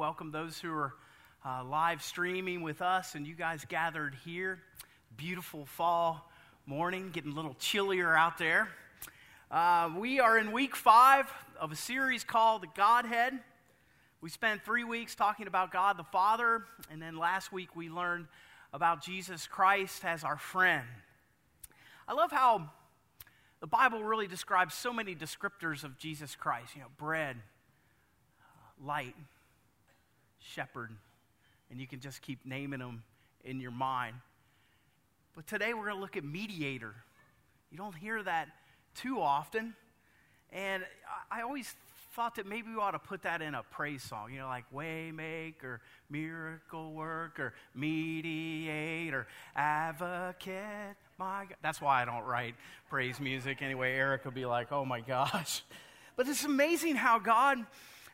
welcome those who are uh, live streaming with us and you guys gathered here. Beautiful fall morning, getting a little chillier out there. Uh, we are in week five of a series called The Godhead. We spent three weeks talking about God the Father, and then last week we learned about Jesus Christ as our friend. I love how the Bible really describes so many descriptors of Jesus Christ, you know, bread, light, shepherd, and you can just keep naming them in your mind. But today we're going to look at mediator. You don't hear that too often. And I always thought that maybe we ought to put that in a praise song, you know, like Waymaker, Miracle Worker, Mediator, Advocate, my God. That's why I don't write praise music anyway. Eric would be like, oh my gosh. But it's amazing how God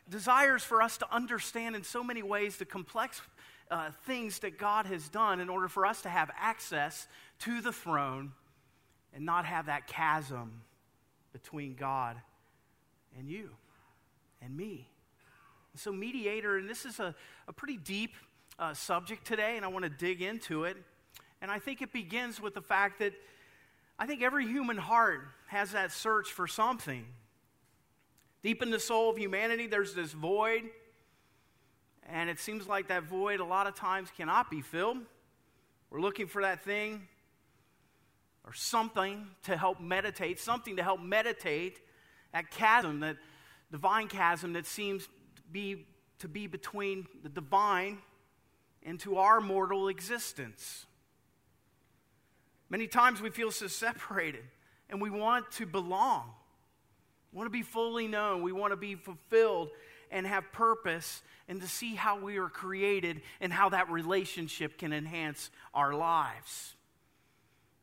desires for us to understand in so many ways the complex uh, things that God has done in order for us to have access to the throne and not have that chasm between God and you and me. So, mediator, and this is a, a pretty deep uh, subject today, and I want to dig into it. And I think it begins with the fact that I think every human heart has that search for something. Deep in the soul of humanity, there's this void. And it seems like that void a lot of times cannot be filled. We're looking for that thing or something to help meditate, something to help meditate that chasm, that divine chasm that seems to be, to be between the divine and to our mortal existence. Many times we feel so separated and we want to belong. We want to be fully known. We want to be fulfilled and have purpose and to see how we are created and how that relationship can enhance our lives.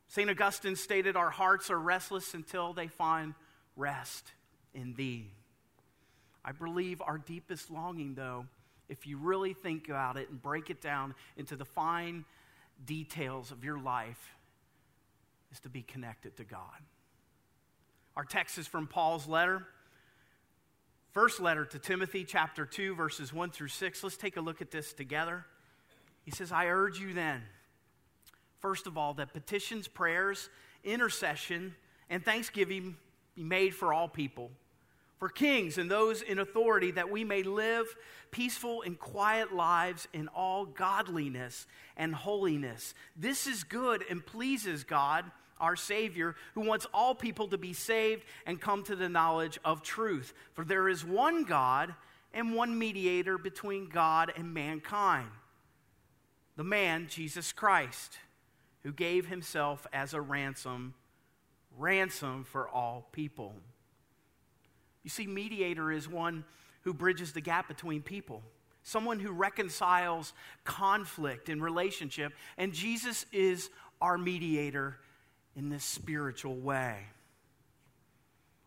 St. Augustine stated, Our hearts are restless until they find rest in Thee. I believe our deepest longing, though, if you really think about it and break it down into the fine details of your life, is to be connected to God. Our text is from Paul's letter. First letter to Timothy, chapter 2, verses 1 through 6. Let's take a look at this together. He says, I urge you then, first of all, that petitions, prayers, intercession, and thanksgiving be made for all people, for kings and those in authority, that we may live peaceful and quiet lives in all godliness and holiness. This is good and pleases God our Savior, who wants all people to be saved and come to the knowledge of truth. For there is one God and one mediator between God and mankind, the man, Jesus Christ, who gave himself as a ransom, ransom for all people. You see, mediator is one who bridges the gap between people someone who reconciles conflict in relationship. And Jesus is our mediator in this spiritual way.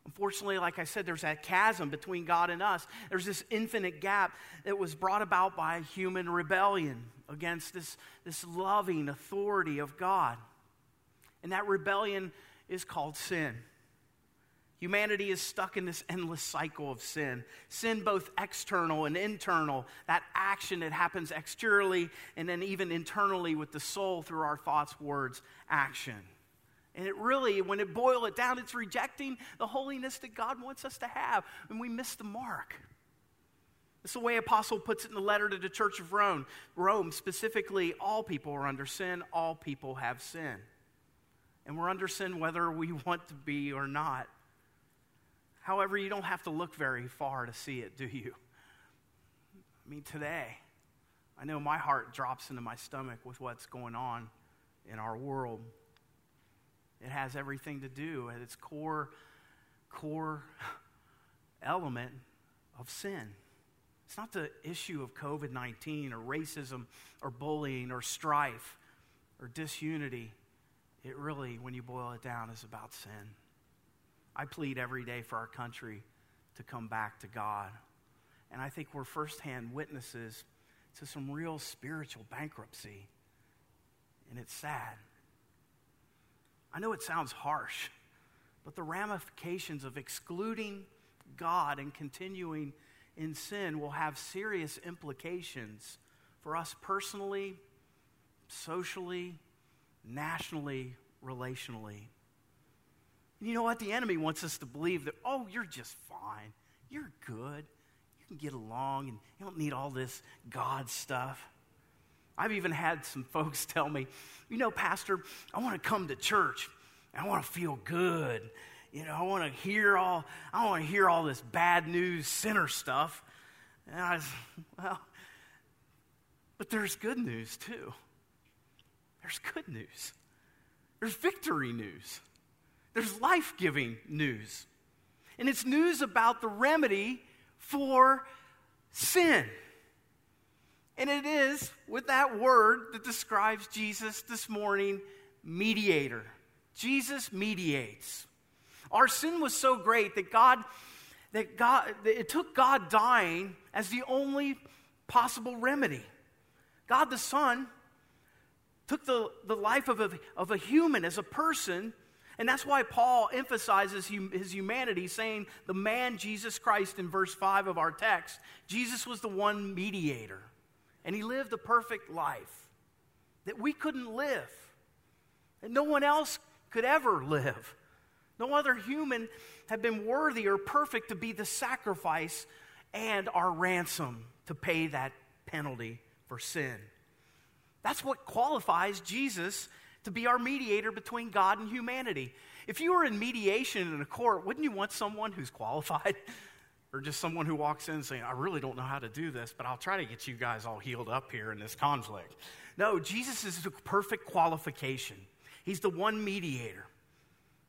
Unfortunately, like I said, there's that chasm between God and us. There's this infinite gap that was brought about by human rebellion against this, this loving authority of God. And that rebellion is called sin. Humanity is stuck in this endless cycle of sin. Sin, both external and internal, that action that happens exteriorly and then even internally with the soul through our thoughts, words, action. And it really, when it boil it down, it's rejecting the holiness that God wants us to have, and we miss the mark. It's the way Apostle puts it in the letter to the church of Rome. Rome, specifically, all people are under sin, all people have sin. And we're under sin whether we want to be or not. However, you don't have to look very far to see it, do you? I mean, today, I know my heart drops into my stomach with what's going on in our world. It has everything to do at its core, core element of sin. It's not the issue of COVID 19 or racism or bullying or strife or disunity. It really, when you boil it down, is about sin. I plead every day for our country to come back to God. And I think we're firsthand witnesses to some real spiritual bankruptcy. And it's sad. I know it sounds harsh, but the ramifications of excluding God and continuing in sin will have serious implications for us personally, socially, nationally, relationally. And you know what? The enemy wants us to believe that, oh, you're just fine. You're good. You can get along and you don't need all this God stuff. I've even had some folks tell me, you know, Pastor, I want to come to church. I want to feel good. You know, I want to hear all I want to hear all this bad news sinner stuff. And I was, well, but there's good news too. There's good news. There's victory news. There's life giving news. And it's news about the remedy for sin. And it is with that word that describes Jesus this morning mediator. Jesus mediates. Our sin was so great that God, that God, that it took God dying as the only possible remedy. God the Son took the, the life of a, of a human as a person and that's why Paul emphasizes his humanity, saying the man Jesus Christ in verse 5 of our text, Jesus was the one mediator. And he lived a perfect life that we couldn't live, that no one else could ever live. No other human had been worthy or perfect to be the sacrifice and our ransom to pay that penalty for sin. That's what qualifies Jesus to be our mediator between God and humanity. If you were in mediation in a court, wouldn't you want someone who's qualified? or just someone who walks in saying, I really don't know how to do this, but I'll try to get you guys all healed up here in this conflict. No, Jesus is the perfect qualification. He's the one mediator.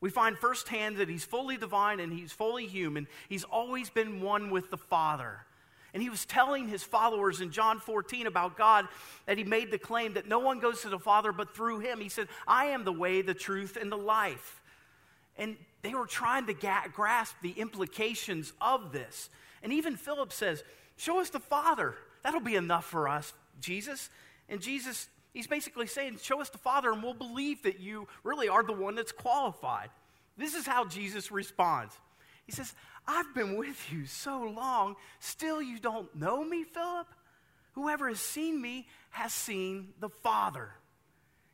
We find firsthand that he's fully divine and he's fully human. He's always been one with the Father. And he was telling his followers in John 14 about God that he made the claim that no one goes to the Father but through him. He said, I am the way, the truth, and the life. And they were trying to ga- grasp the implications of this. And even Philip says, Show us the Father. That'll be enough for us, Jesus. And Jesus, he's basically saying, Show us the Father, and we'll believe that you really are the one that's qualified. This is how Jesus responds. He says, I've been with you so long, still you don't know me, Philip? Whoever has seen me has seen the Father.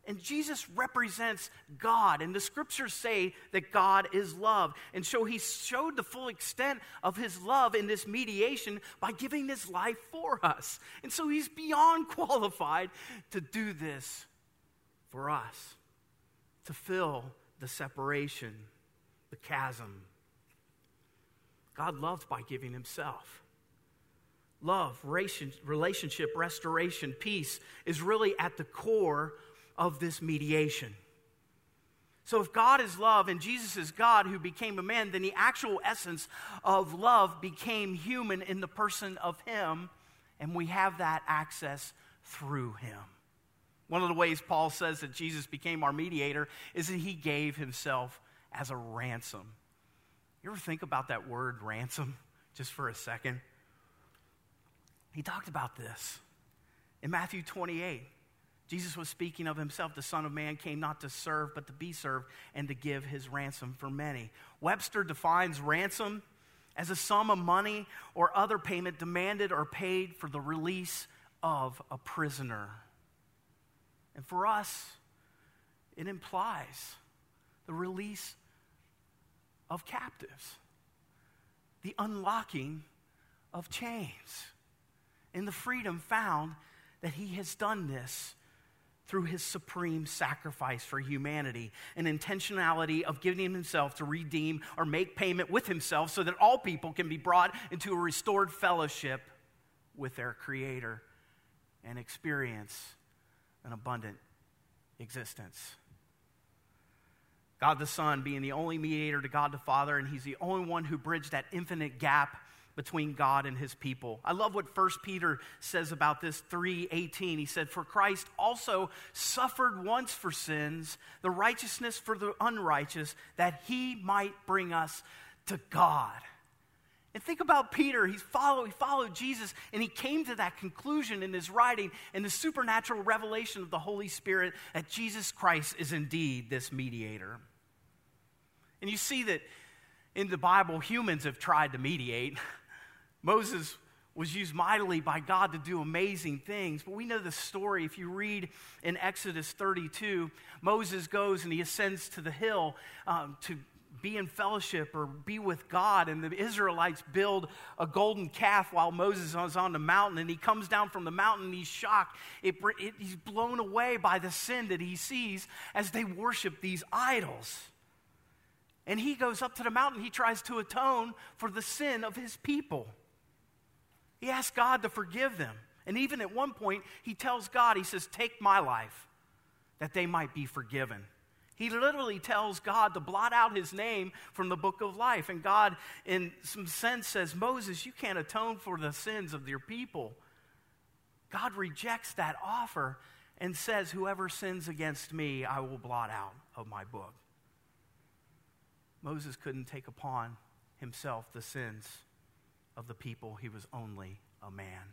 And Jesus represents God, and the scriptures say that God is love. And so he showed the full extent of his love in this mediation by giving his life for us. And so he's beyond qualified to do this for us, to fill the separation, the chasm God loved by giving himself. Love, relationship, restoration, peace is really at the core of this mediation. So, if God is love and Jesus is God who became a man, then the actual essence of love became human in the person of Him, and we have that access through Him. One of the ways Paul says that Jesus became our mediator is that He gave Himself as a ransom. You ever think about that word ransom just for a second? He talked about this in Matthew 28. Jesus was speaking of himself. The Son of Man came not to serve, but to be served and to give his ransom for many. Webster defines ransom as a sum of money or other payment demanded or paid for the release of a prisoner. And for us, it implies the release of captives, the unlocking of chains, and the freedom found that he has done this through his supreme sacrifice for humanity, an intentionality of giving himself to redeem or make payment with himself so that all people can be brought into a restored fellowship with their Creator and experience an abundant existence. God the Son being the only mediator to God the Father, and He's the only one who bridged that infinite gap between God and his people. I love what 1 Peter says about this 3:18. He said, "For Christ also suffered once for sins, the righteousness for the unrighteous, that he might bring us to God." And think about Peter. He followed, he followed Jesus, and he came to that conclusion in his writing and the supernatural revelation of the Holy Spirit that Jesus Christ is indeed this mediator. And you see that in the Bible, humans have tried to mediate. Moses was used mightily by God to do amazing things. But we know the story. If you read in Exodus 32, Moses goes and he ascends to the hill um, to be in fellowship or be with God. And the Israelites build a golden calf while Moses is on the mountain. And he comes down from the mountain and he's shocked. It, it, he's blown away by the sin that he sees as they worship these idols. And he goes up to the mountain. He tries to atone for the sin of his people. He asks God to forgive them. And even at one point, he tells God, he says, Take my life that they might be forgiven. He literally tells God to blot out his name from the book of life. And God, in some sense, says, Moses, you can't atone for the sins of your people. God rejects that offer and says, Whoever sins against me, I will blot out of my book. Moses couldn't take upon himself the sins of the people, he was only a man.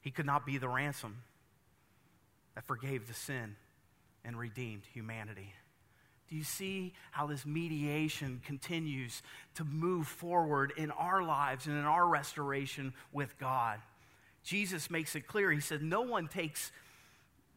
He could not be the ransom that forgave the sin and redeemed humanity. Do you see how this mediation continues to move forward in our lives and in our restoration with God? Jesus makes it clear. He said, No one takes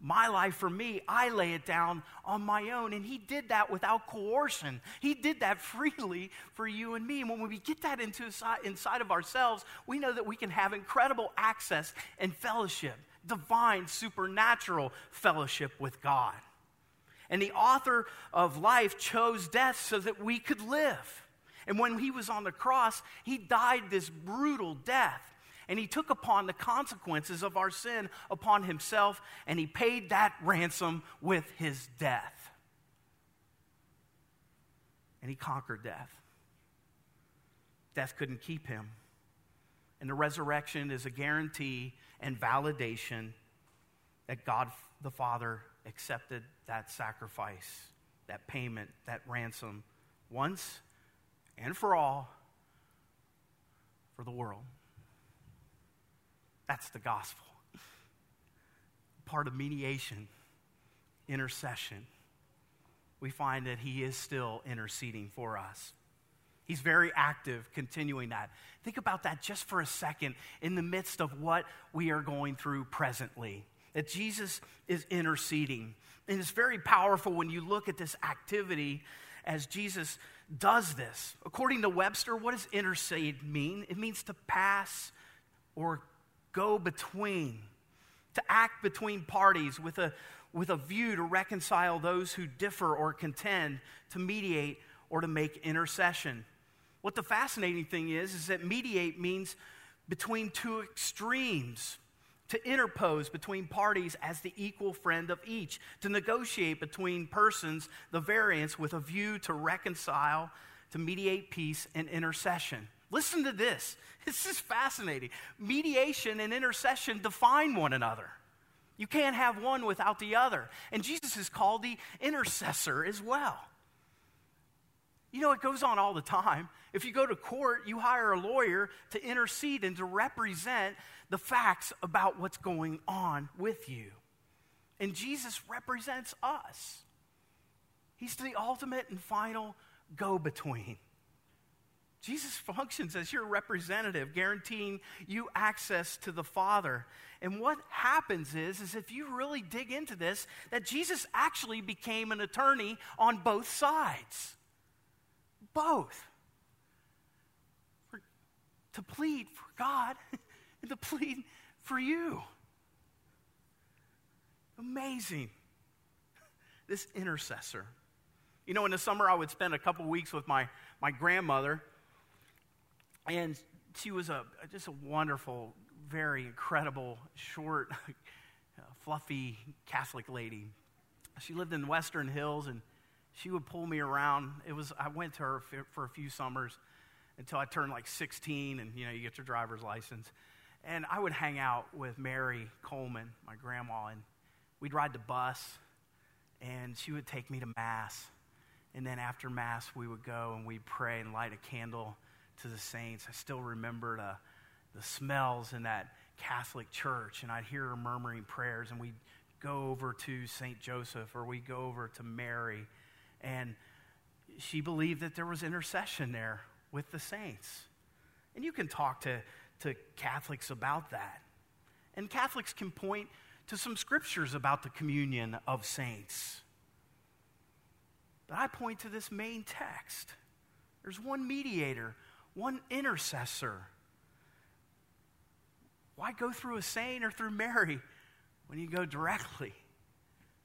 my life for me. I lay it down on my own. And he did that without coercion. He did that freely for you and me. And when we get that into inside of ourselves, we know that we can have incredible access and fellowship, divine, supernatural fellowship with God. And the author of life chose death so that we could live. And when he was on the cross, he died this brutal death. And he took upon the consequences of our sin upon himself, and he paid that ransom with his death. And he conquered death. Death couldn't keep him. And the resurrection is a guarantee and validation that God the Father accepted that sacrifice, that payment, that ransom once and for all for the world. That's the gospel. Part of mediation, intercession. We find that he is still interceding for us. He's very active, continuing that. Think about that just for a second in the midst of what we are going through presently that Jesus is interceding. And it's very powerful when you look at this activity as Jesus does this. According to Webster, what does intercede mean? It means to pass or go between, to act between parties with a, with a view to reconcile those who differ or contend, to mediate or to make intercession. What the fascinating thing is, is that mediate means between two extremes to interpose between parties as the equal friend of each, to negotiate between persons the variance with a view to reconcile, to mediate peace and intercession. Listen to this. This is fascinating. Mediation and intercession define one another. You can't have one without the other. And Jesus is called the intercessor as well. You know, it goes on all the time. If you go to court, you hire a lawyer to intercede and to represent the facts about what's going on with you. And Jesus represents us. He's the ultimate and final go between. Jesus functions as your representative, guaranteeing you access to the Father. And what happens is, is if you really dig into this, that Jesus actually became an attorney on both sides both. For, to plead for God and to plead for you. Amazing. This intercessor. You know, in the summer, I would spend a couple weeks with my, my grandmother, and she was a, just a wonderful, very incredible, short, uh, fluffy Catholic lady. She lived in the Western Hills, and she would pull me around. It was I went to her for a few summers until I turned like 16, and you know you get your driver's license. And I would hang out with Mary Coleman, my grandma, and we'd ride the bus, and she would take me to mass. And then after mass, we would go and we'd pray and light a candle to the saints. I still remember the, smells in that Catholic church, and I'd hear her murmuring prayers, and we'd go over to St. Joseph or we'd go over to Mary and she believed that there was intercession there with the saints. And you can talk to, to Catholics about that. And Catholics can point to some scriptures about the communion of saints. But I point to this main text. There's one mediator, one intercessor. Why go through a saint or through Mary when you go directly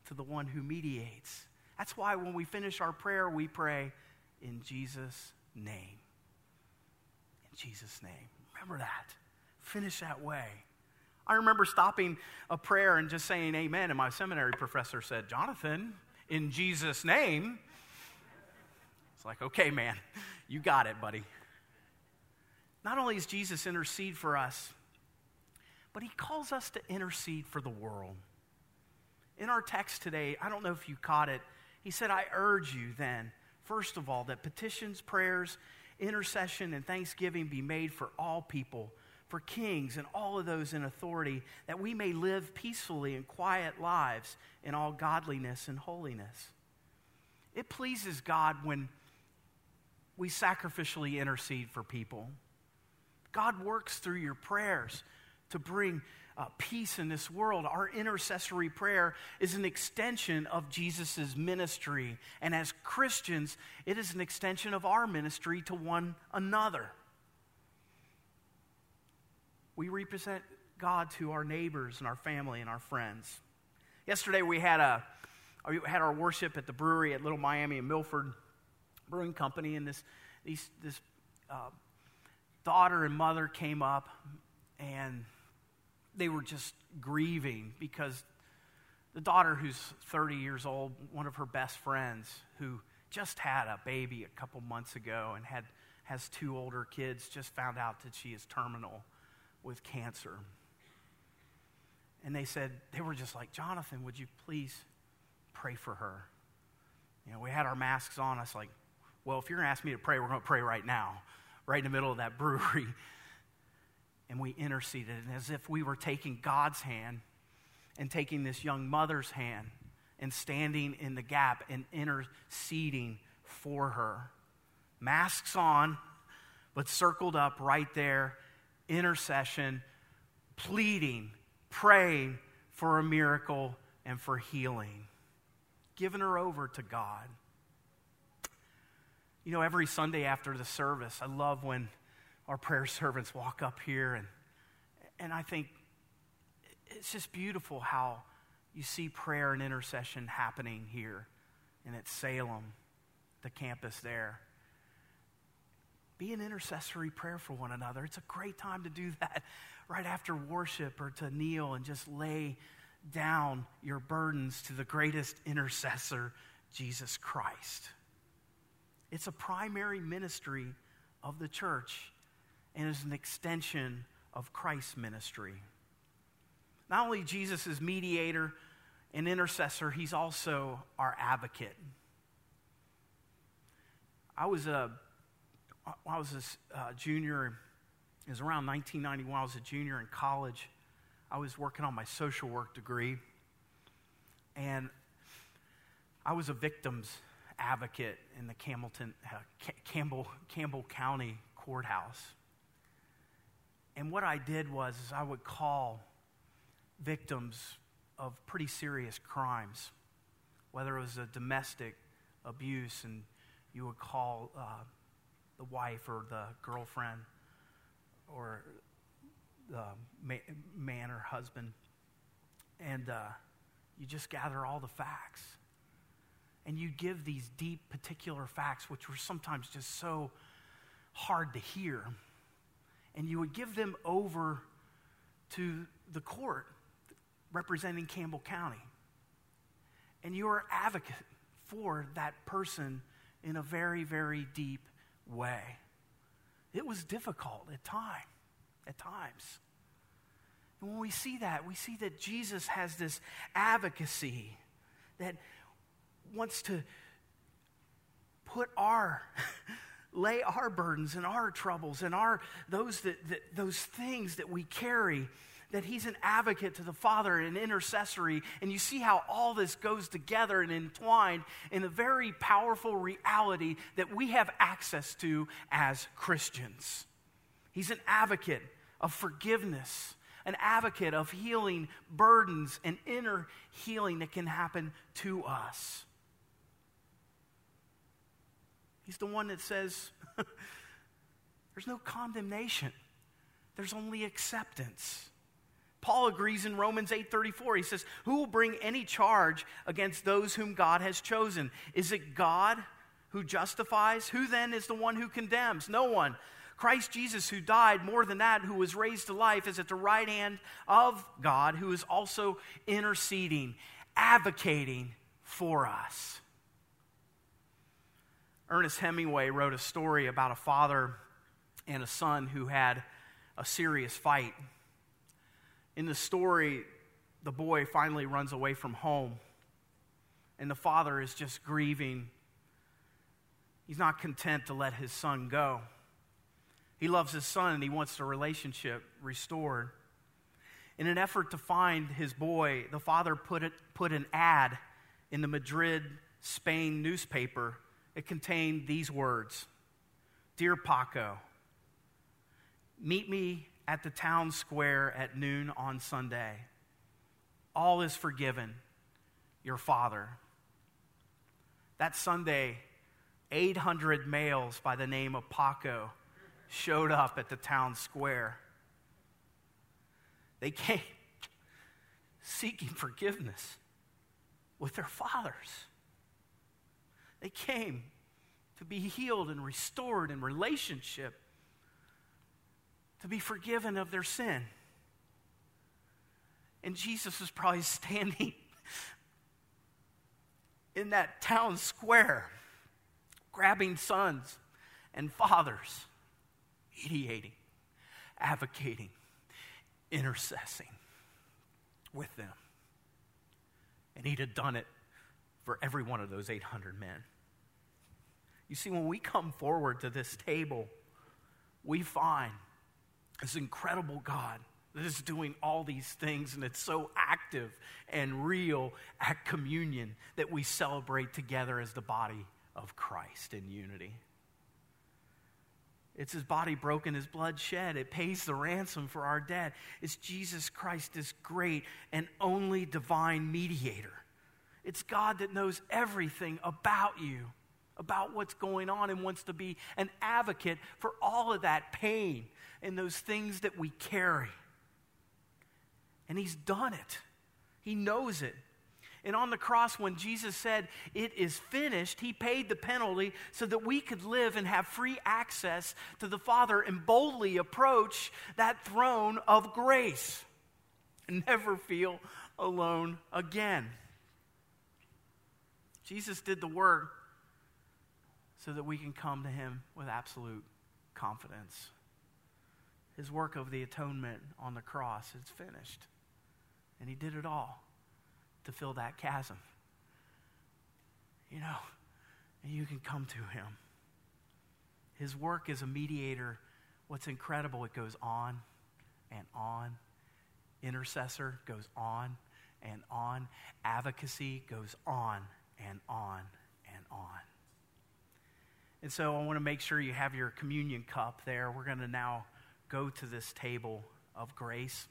to the one who mediates? That's why when we finish our prayer, we pray in Jesus' name. In Jesus' name. Remember that. Finish that way. I remember stopping a prayer and just saying amen, and my seminary professor said, Jonathan, in Jesus' name. It's like, okay, man, you got it, buddy. Not only does Jesus intercede for us, but he calls us to intercede for the world. In our text today, I don't know if you caught it, he said, I urge you then, first of all, that petitions, prayers, intercession, and thanksgiving be made for all people, for kings and all of those in authority, that we may live peacefully and quiet lives in all godliness and holiness. It pleases God when we sacrificially intercede for people. God works through your prayers to bring uh, peace in this world. Our intercessory prayer is an extension of Jesus' ministry. And as Christians, it is an extension of our ministry to one another. We represent God to our neighbors and our family and our friends. Yesterday, we had, a, we had our worship at the brewery at Little Miami and Milford Brewing Company, and this, these, this uh, daughter and mother came up, and they were just grieving because the daughter, who's 30 years old, one of her best friends, who just had a baby a couple months ago and had, has two older kids, just found out that she is terminal with cancer. And they said, they were just like, Jonathan, would you please pray for her? You know, we had our masks on. us like, well, if you're going to ask me to pray, we're going to pray right now, right in the middle of that brewery and we interceded. And as if we were taking God's hand and taking this young mother's hand and standing in the gap and interceding for her. Masks on, but circled up right there, intercession, pleading, praying for a miracle and for healing, giving her over to God. You know, every Sunday after the service, I love when our prayer servants walk up here, and, and I think it's just beautiful how you see prayer and intercession happening here and at Salem, the campus there. Be an intercessory prayer for one another. It's a great time to do that right after worship or to kneel and just lay down your burdens to the greatest intercessor, Jesus Christ. It's a primary ministry of the church and is an extension of Christ's ministry. Not only Jesus is mediator and intercessor, he's also our advocate. I was a, I was a uh, junior, it was around 1991, I was a junior in college. I was working on my social work degree, and I was a victim's advocate in the Campbellton, uh, Campbell, Campbell County courthouse. And what I did was is I would call victims of pretty serious crimes, whether it was a domestic abuse, and you would call uh, the wife or the girlfriend or the man or husband, and uh, you just gather all the facts. And you give these deep, particular facts, which were sometimes just so hard to hear and you would give them over to the court representing Campbell County. And you are advocate for that person in a very, very deep way. It was difficult at time, at times. And when we see that, we see that Jesus has this advocacy that wants to put our lay our burdens and our troubles and our those that, that, those things that we carry that he's an advocate to the father and intercessory and you see how all this goes together and entwined in a very powerful reality that we have access to as christians he's an advocate of forgiveness, an advocate of healing burdens and inner healing that can happen to us. He's the one that says, there's no condemnation, there's only acceptance. Paul agrees in Romans 8:34. He says, "Who will bring any charge against those whom God has chosen? Is it God who justifies? Who then is the one who condemns? No one. Christ Jesus, who died, more than that, who was raised to life, is at the right hand of God, who is also interceding, advocating for us. Ernest Hemingway wrote a story about a father and a son who had a serious fight. In the story, the boy finally runs away from home, and the father is just grieving. He's not content to let his son go. He loves his son and he wants the relationship restored. In an effort to find his boy, the father put, it, put an ad in the Madrid, Spain newspaper. It contained these words Dear Paco, meet me at the town square at noon on Sunday. All is forgiven, your father. That Sunday, 800 males by the name of Paco showed up at the town square. They came seeking forgiveness with their fathers. They came to be healed and restored in relationship, to be forgiven of their sin. And Jesus was probably standing in that town square, grabbing sons and fathers mediating, advocating, intercessing with them. And he'd have done it for every one of those 800 men. You see, when we come forward to this table, we find this incredible God that is doing all these things, and it's so active and real at communion that we celebrate together as the body of Christ in unity. It's his body broken, his blood shed. It pays the ransom for our debt. It's Jesus Christ, this great and only divine mediator. It's God that knows everything about you, about what's going on, and wants to be an advocate for all of that pain and those things that we carry. And he's done it, he knows it. And on the cross, when Jesus said, It is finished, he paid the penalty so that we could live and have free access to the Father and boldly approach that throne of grace and never feel alone again. Jesus did the work so that we can come to him with absolute confidence. His work of the atonement on the cross is finished, and he did it all to fill that chasm. You know, and you can come to him. His work as a mediator, what's incredible, it goes on and on. Intercessor goes on and on. Advocacy goes on and on and on. And so I want to make sure you have your communion cup there. We're going to now go to this table of grace.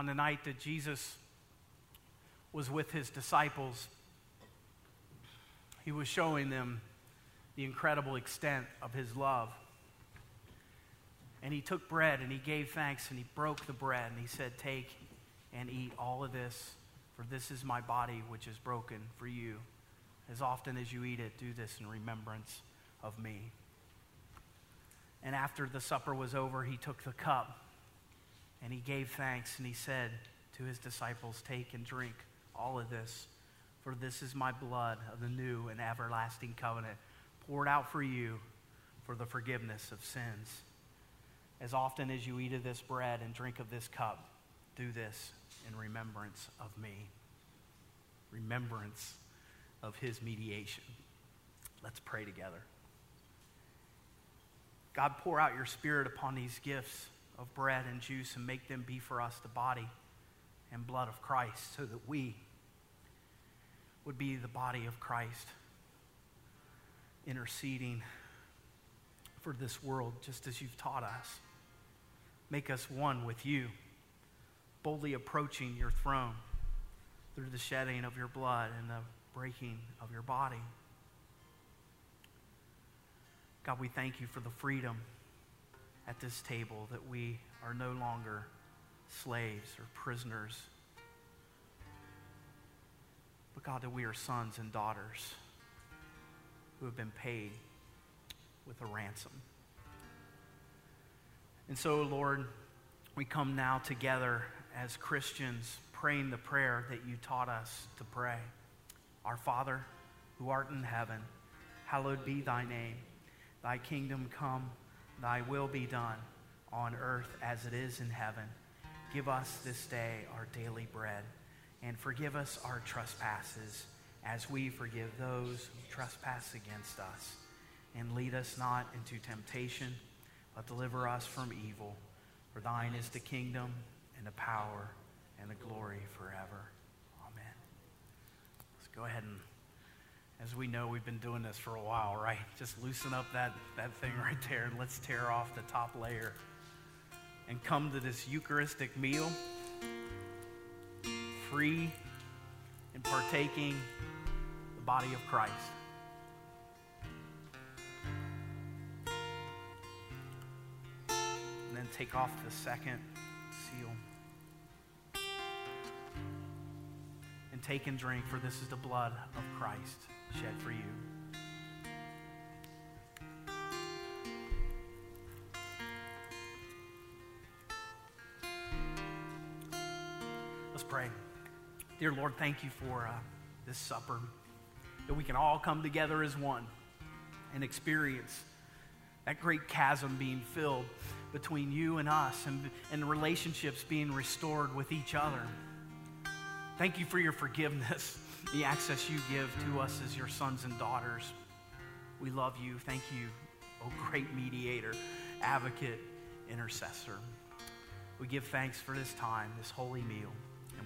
on the night that Jesus was with his disciples, he was showing them the incredible extent of his love. And he took bread and he gave thanks and he broke the bread and he said, Take and eat all of this, for this is my body which is broken for you. As often as you eat it, do this in remembrance of me. And after the supper was over, he took the cup and he gave thanks and he said to his disciples, Take and drink all of this, for this is my blood of the new and everlasting covenant, poured out for you for the forgiveness of sins. As often as you eat of this bread and drink of this cup, do this in remembrance of me. Remembrance of his mediation. Let's pray together. God, pour out your Spirit upon these gifts of bread and juice and make them be for us the body and blood of Christ so that we would be the body of Christ interceding for this world just as you've taught us. Make us one with you, boldly approaching your throne through the shedding of your blood and the breaking of your body. God, we thank you for the freedom at this table that we are no longer slaves or prisoners, but God, that we are sons and daughters who have been paid with a ransom. And so, Lord, we come now together as Christians praying the prayer that you taught us to pray. Our Father, who art in heaven, hallowed be thy name. Thy kingdom come, thy will be done, on earth as it is in heaven. Give us this day our daily bread, and forgive us our trespasses, as we forgive those who trespass against us. And lead us not into temptation, but deliver us from evil. For thine is the kingdom, and the power, and the glory forever. Amen. Let's go ahead and as we know, we've been doing this for a while, right? Just loosen up that, that thing right there and let's tear off the top layer and come to this Eucharistic meal free and partaking the body of Christ. And then take off the second seal. And take and drink, for this is the blood of Christ shed for you. Dear Lord, thank you for uh, this supper, that we can all come together as one and experience that great chasm being filled between you and us and, and relationships being restored with each other. Thank you for your forgiveness the access you give to us as your sons and daughters. We love you. Thank you, oh great mediator, advocate, intercessor. We give thanks for this time, this holy meal,